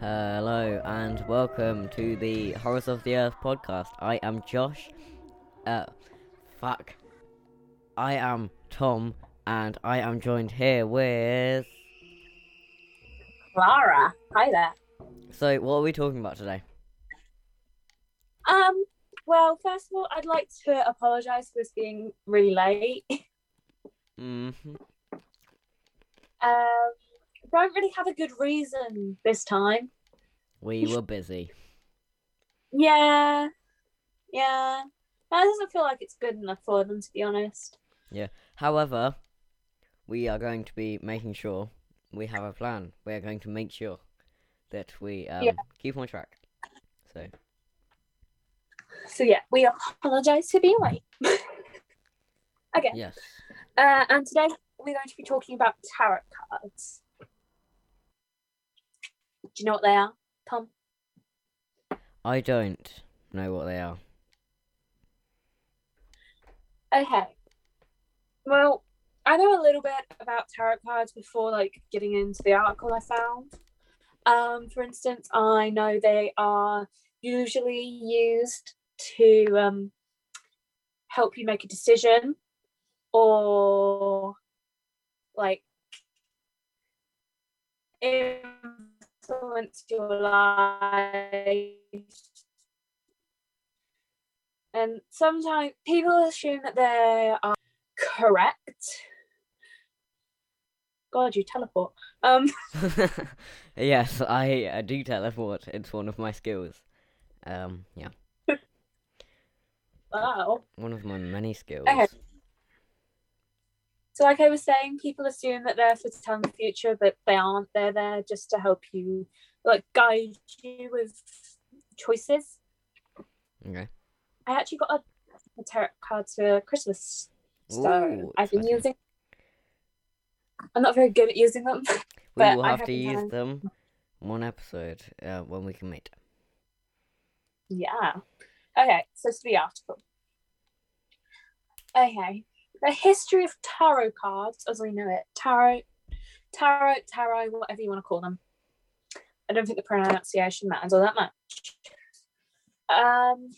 Hello and welcome to the Horrors of the Earth podcast. I am Josh. Uh, fuck. I am Tom, and I am joined here with. Clara. Hi there. So, what are we talking about today? Um, well, first of all, I'd like to apologise for this being really late. hmm Um, don't really have a good reason this time. We were busy. Yeah, yeah. That doesn't feel like it's good enough for them, to be honest. Yeah. However, we are going to be making sure we have a plan. We are going to make sure that we um, Yeah. keep on track. So, So yeah, we apologise for being late. okay. yes. Uh, and today we're going to be talking about tarot cards. Do you know what they are, Tom? I don't know what they are. Okay. Well, I know a little bit about tarot cards before like getting into the article I found. Um, for instance, I know they are usually used to um, help you make a decision or like influence your life and sometimes people assume that they are correct. God, you teleport. Um, yes, I, I do teleport. It's one of my skills. Um, yeah, wow. one of my many skills. Okay. So, like I was saying, people assume that they're for to tell the future, but they aren't. They're there just to help you, like guide you with choices. Okay. I actually got a, a tarot card for Christmas, so Ooh, I've been exciting. using. I'm not very good at using them. We but will I have to use them one episode uh, when we can meet. Yeah. Okay, so it's the article. Okay. The history of tarot cards, as we know it. Tarot, tarot, tarot, whatever you want to call them. I don't think the pronunciation matters all that much. Um,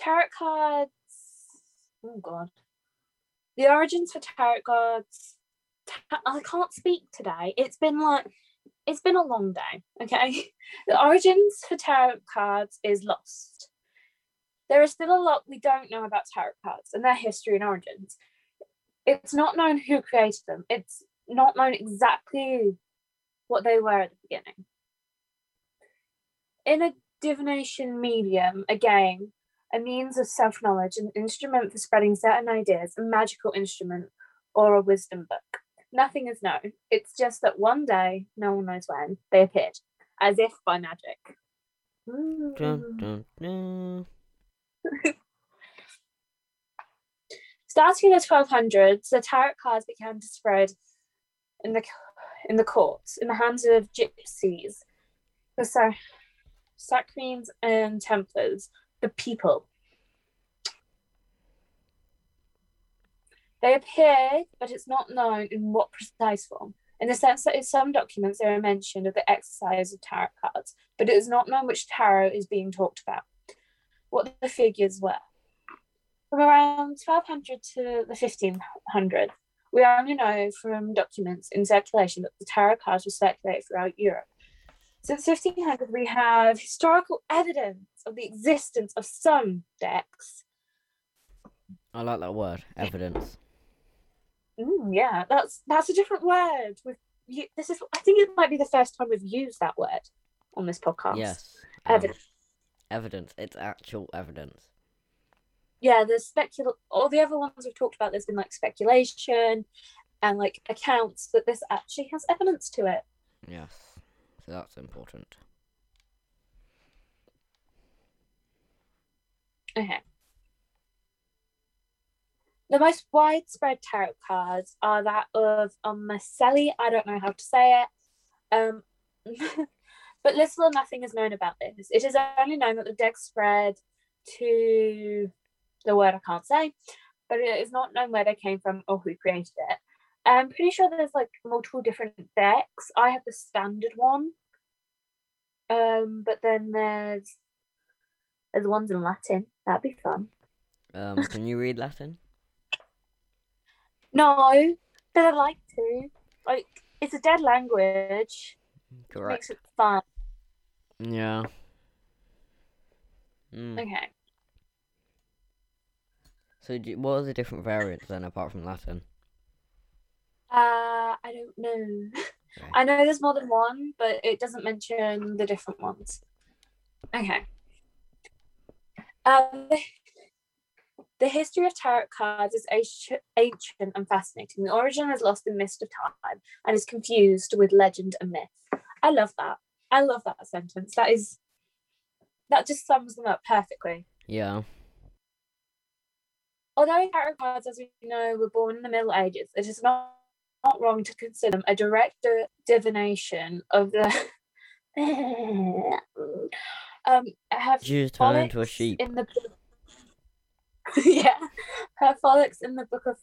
tarot cards. Oh god. The origins for tarot cards. ta- I can't speak today. It's been like, it's been a long day. Okay. The origins for tarot cards is lost. There is still a lot we don't know about tarot cards and their history and origins. It's not known who created them. It's not known exactly what they were at the beginning. In a divination medium, again, a means of self knowledge, an instrument for spreading certain ideas, a magical instrument, or a wisdom book. Nothing is known. It's just that one day, no one knows when, they appeared, as if by magic. Dun, hmm. dun, dun. Starting in the 1200s, the tarot cards began to spread in the in the courts, in the hands of gypsies, the Sa- and Templars, the people. They appeared, but it's not known in what precise form. In the sense that in some documents there are mention of the exercise of tarot cards, but it is not known which tarot is being talked about, what the figures were. From around 1200 to the 1500, we only know from documents in circulation that the tarot cards were circulated throughout Europe. Since 1500, we have historical evidence of the existence of some decks. I like that word, evidence. Mm, yeah, that's that's a different word. You, this is, I think it might be the first time we've used that word on this podcast. Yes. um, Evidence. evidence. It's actual evidence. yeah, there's specul. All the other ones we've talked about, there's been like speculation and like accounts that this actually has evidence to it. Yes. That's important. Okay. The most widespread tarot cards are that of um, Marcelli. I don't know how to say it. Um, but little or nothing is known about this. It is only known that the deck spread to the word I can't say, but it is not known where they came from or who created it. I'm pretty sure there's like multiple different decks. I have the standard one. Um, but then there's there's ones in Latin. That'd be fun. Um, can you read Latin? No, but I'd like to. Like, it's a dead language. It makes it fun. Yeah. Mm. Okay. So, do, what are the different variants then, apart from Latin? Uh, I don't know. I know there's more than one, but it doesn't mention the different ones. Okay. Um, the history of tarot cards is ancient ancient and fascinating. The origin is lost in mist of time and is confused with legend and myth. I love that. I love that sentence. That is, that just sums them up perfectly. Yeah. Although tarot cards, as we know, were born in the Middle Ages, it is not, not wrong to consider them a direct di- divination of the. um, have you turn into a sheep? in the yeah, her frolics in the book of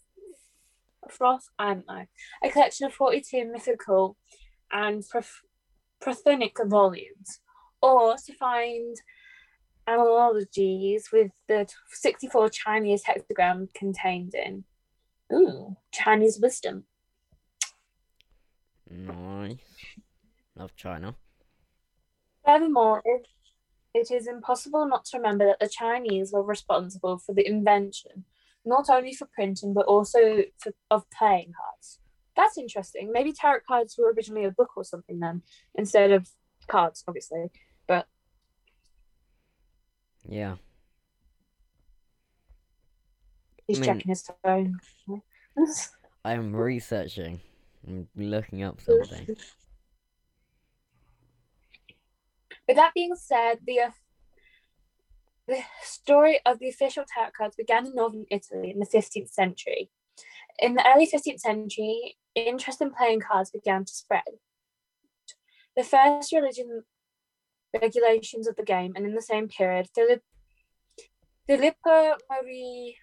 Frost. I don't know. A collection of forty-two mythical and prof- prophanic volumes, or to find analogies with the 64 Chinese hexagram contained in. Ooh, Chinese wisdom. Nice. Love China. Furthermore, it, it is impossible not to remember that the Chinese were responsible for the invention, not only for printing, but also for, of playing cards. That's interesting. Maybe tarot cards were originally a book or something then, instead of cards, obviously. But Yeah. he's I mean- checking his phone. I am researching. I'm looking up something. With that being said, the the story of the official tarot cards began in northern Italy in the 15th century. In the early 15th century, interest in playing cards began to spread. The first religion regulations of the game, and in the same period, Filippo Marie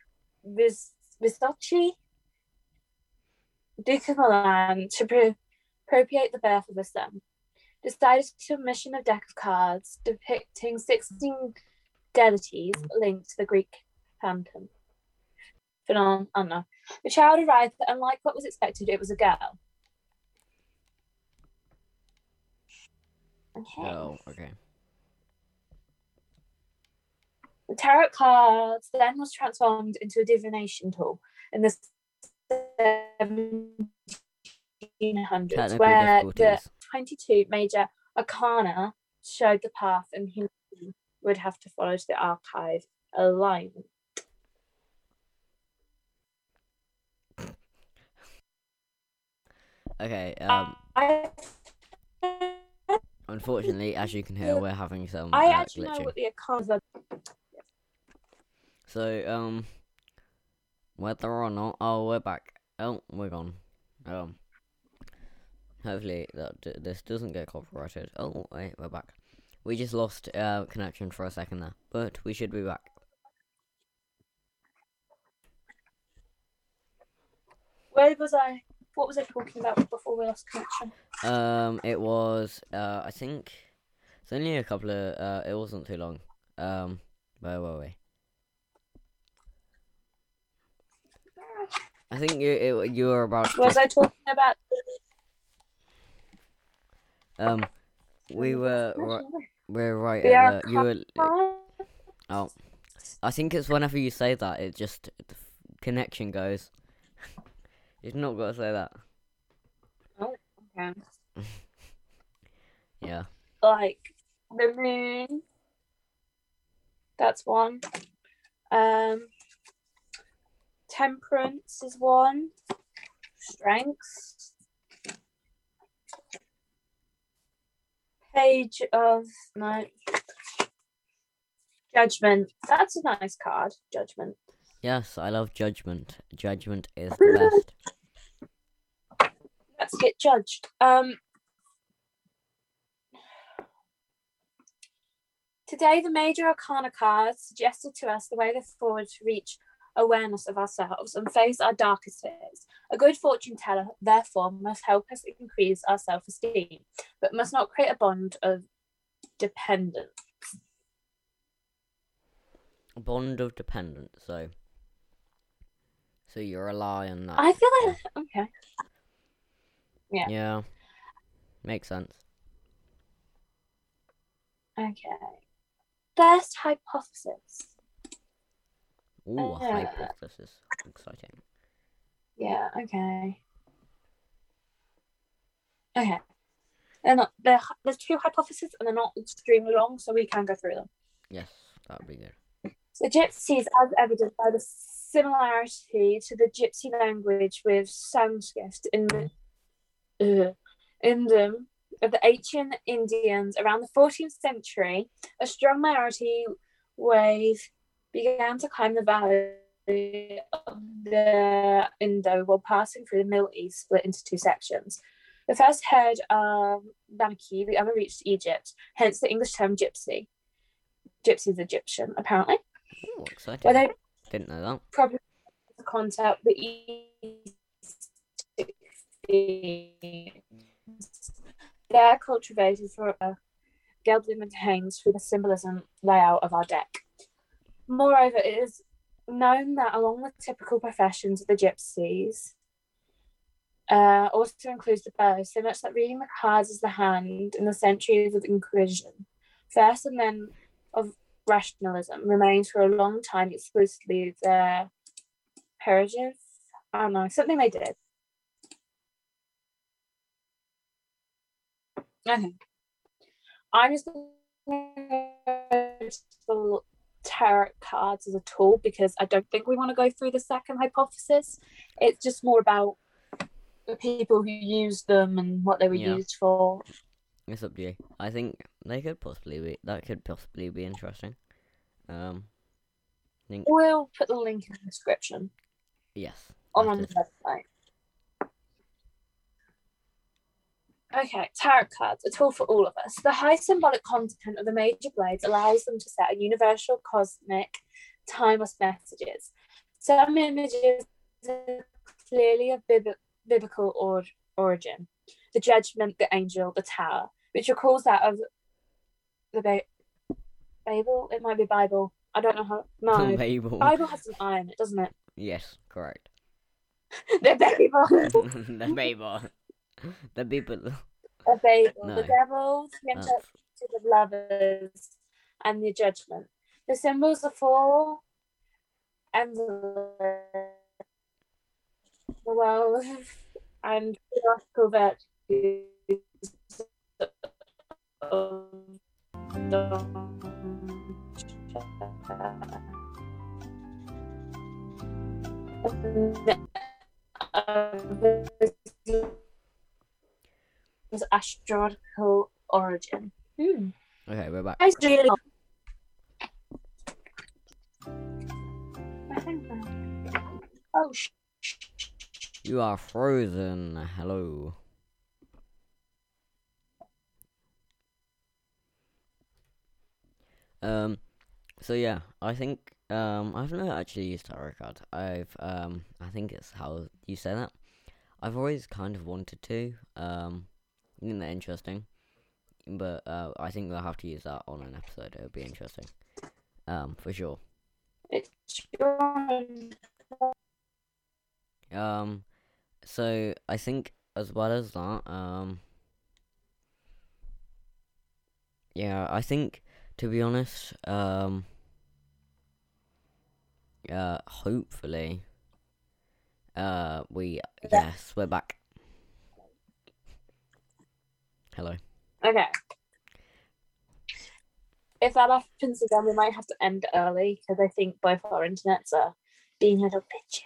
Vis- Visocci, Duke of Milan, to pro- appropriate the birth of a son decided to commission a deck of cards depicting 16 deities linked to the Greek phantom. Phenom- I don't know. The child arrived, but unlike what was expected, it was a girl. Okay. Oh, okay. The tarot cards then was transformed into a divination tool in the 1700s, where the 22 major arcana showed the path and humanity would have to follow to the archive alignment. Okay. Um. I, Unfortunately, as you can hear, we're having some I uh, actually know what the arcanas are. So, um, whether or not, oh, we're back. Oh, we're gone. Um, hopefully that d- this doesn't get copyrighted. Oh, wait, we're back. We just lost uh connection for a second there, but we should be back. Where was I? What was I talking about before we lost connection? Um, it was uh, I think it's only a couple of uh, it wasn't too long. Um, where were we? I think you it, you were about to Was I talking about? um, we were ri- we're right the, you were? Oh, I think it's whenever you say that, it just the connection goes. You've not got to say that. Okay. Yeah. like the moon. That's one. Um, temperance is one. Strength. Page of no. Judgment. That's a nice card. Judgment. Yes, I love Judgment. Judgment is the best. Let's get judged. Um. Today, the major arcana cards suggested to us the way forward to reach awareness of ourselves and face our darkest fears. A good fortune teller, therefore, must help us increase our self esteem, but must not create a bond of dependence. A bond of dependence. So, so you rely on that. I feel like, okay. yeah. Yeah, makes sense. Okay. First hypothesis. Ooh, a Uh, hypothesis. Exciting. Yeah, okay. Okay. They're not, they're, there's two hypotheses and they're not extremely long, so we can go through them. Yes, that would be good. So gypsies, as evident by the similarity to the gypsy language with Sanskrit in the, uh, in them of the ancient Indians around the 14th century, a strong minority wave began to climb the valley of the Indo while passing through the Middle East, split into two sections. The first heard of Banaki, the other reached Egypt, hence the English term gypsy. Gypsy is Egyptian, apparently. Ooh, exciting. Where they Didn't know that. probably the concept the East their cultivated for a Gelding maintains through the symbolism layout of our deck. Moreover, it is known that along with typical professions of the gypsies, uh, also includes the bow, so much that reading the cards is the hand in the centuries of Inquisition, first and then of rationalism, remains for a long time exclusively their heritage. I don't know, something they did. Okay. I'm just going to tarot cards as a tool because I don't think we want to go through the second hypothesis. It's just more about the people who used them and what they were Yeah. used for. It's up to you. I think they could possibly be. That could possibly be interesting. Um, think We'll put the link in the description yes. on on the website. Okay, tarot cards, a tool for all of us. The high symbolic content of the major blades allows them to set a universal cosmic timeless messages. Some images are clearly of bib- biblical or- origin. The judgment, the angel, the tower, which recalls that of the ba- Bible. It might be Bible. I don't know how. No, Babel. Bible has an it, doesn't it? Yes, correct. the Bible. the Babel. The people. a Babel, No. the devil, the That's, interpreted of lovers, and the judgment. The symbols are four and the the world and theological virtues of the astrological origin. Hmm. okay, we're back. Guys, really- Oh, sh- You are frozen. Hello. Um, so yeah, I think um I've never actually used tarot cards. I've um I think it's how you say that. I've always kind of wanted to. Um, I think they're interesting, but uh, I think we'll have to use that on an episode. It'll be interesting. Um, for sure. it's Um, so I think as well as that, um, yeah, I think to be honest, um, uh, hopefully, uh, we yes, we're back. Hello. Okay. If that happens again, we might have to end early because I think both our internets are being little bitches.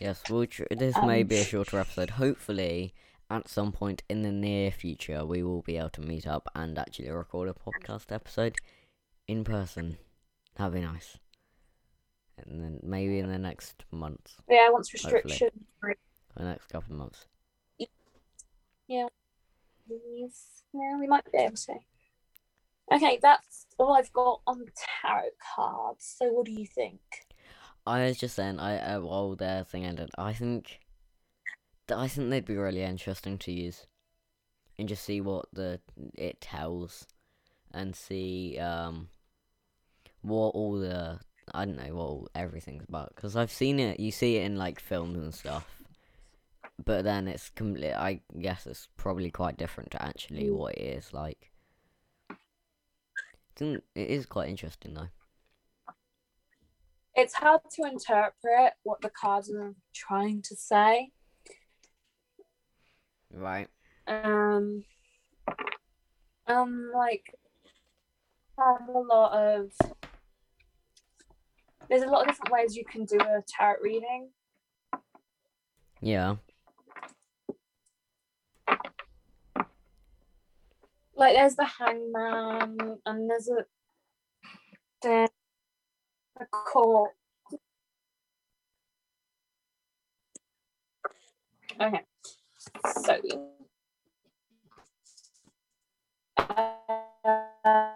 Yes, we'll tr- this may Um, be a shorter episode. Hopefully, at some point in the near future, we will be able to meet up and actually record a podcast episode in person. That'd be nice. And then maybe in the next month, Yeah, once Hopefully. restriction the next couple of months. Yeah, we might be able to. Okay, that's all I've got on tarot cards. So, what do you think? I was just saying, I uh, while their thing ended, I think, I think they'd be really interesting to use, and just see what the it tells, and see um, what all the I don't know what all, everything's about. Because I've seen it, you see it in like films and stuff, but then it's complete. I guess it's probably quite different to actually Mm. what it is like. It is quite interesting though. It's hard to interpret what the cards are trying to say. Right. Um, um, like, have a lot of. There's a lot of different ways you can do a tarot reading. Yeah. Like, there's the hangman, and there's a. There's a court. Okay, so. Uh,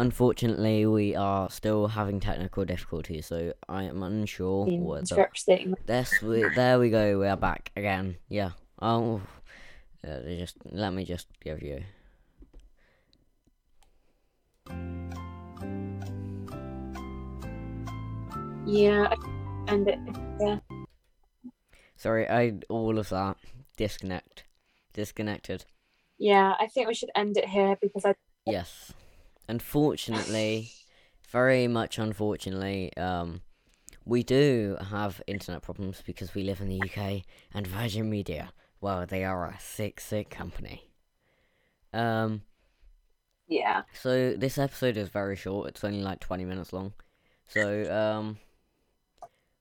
Unfortunately, we are still having technical difficulties, so I am unsure what the. This we, there we go. We are back again. Yeah. Oh, uh, just let me just give you. Yeah, and it, yeah, Sorry, I all of that disconnect, disconnected. yeah. I think we should end it here because I Yes. Unfortunately, very much unfortunately, um, we do have internet problems because we live in the UK and Virgin Media, well, they are a sick, sick company. Um, yeah. so this episode is very short. It's only like 20 minutes long. So, um,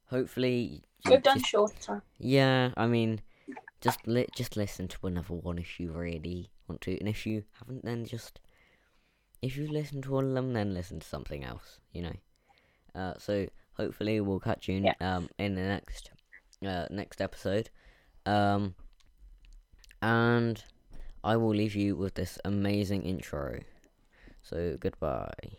hopefully, We've done just- shorter. yeah, I mean, just li- just listen to another one if you really want to, and if you haven't, then just if you've listened to all of them, then listen to something else. You know. Uh, so hopefully we'll catch you Yeah. um in the next uh next episode, um, and I will leave you with this amazing intro. So goodbye.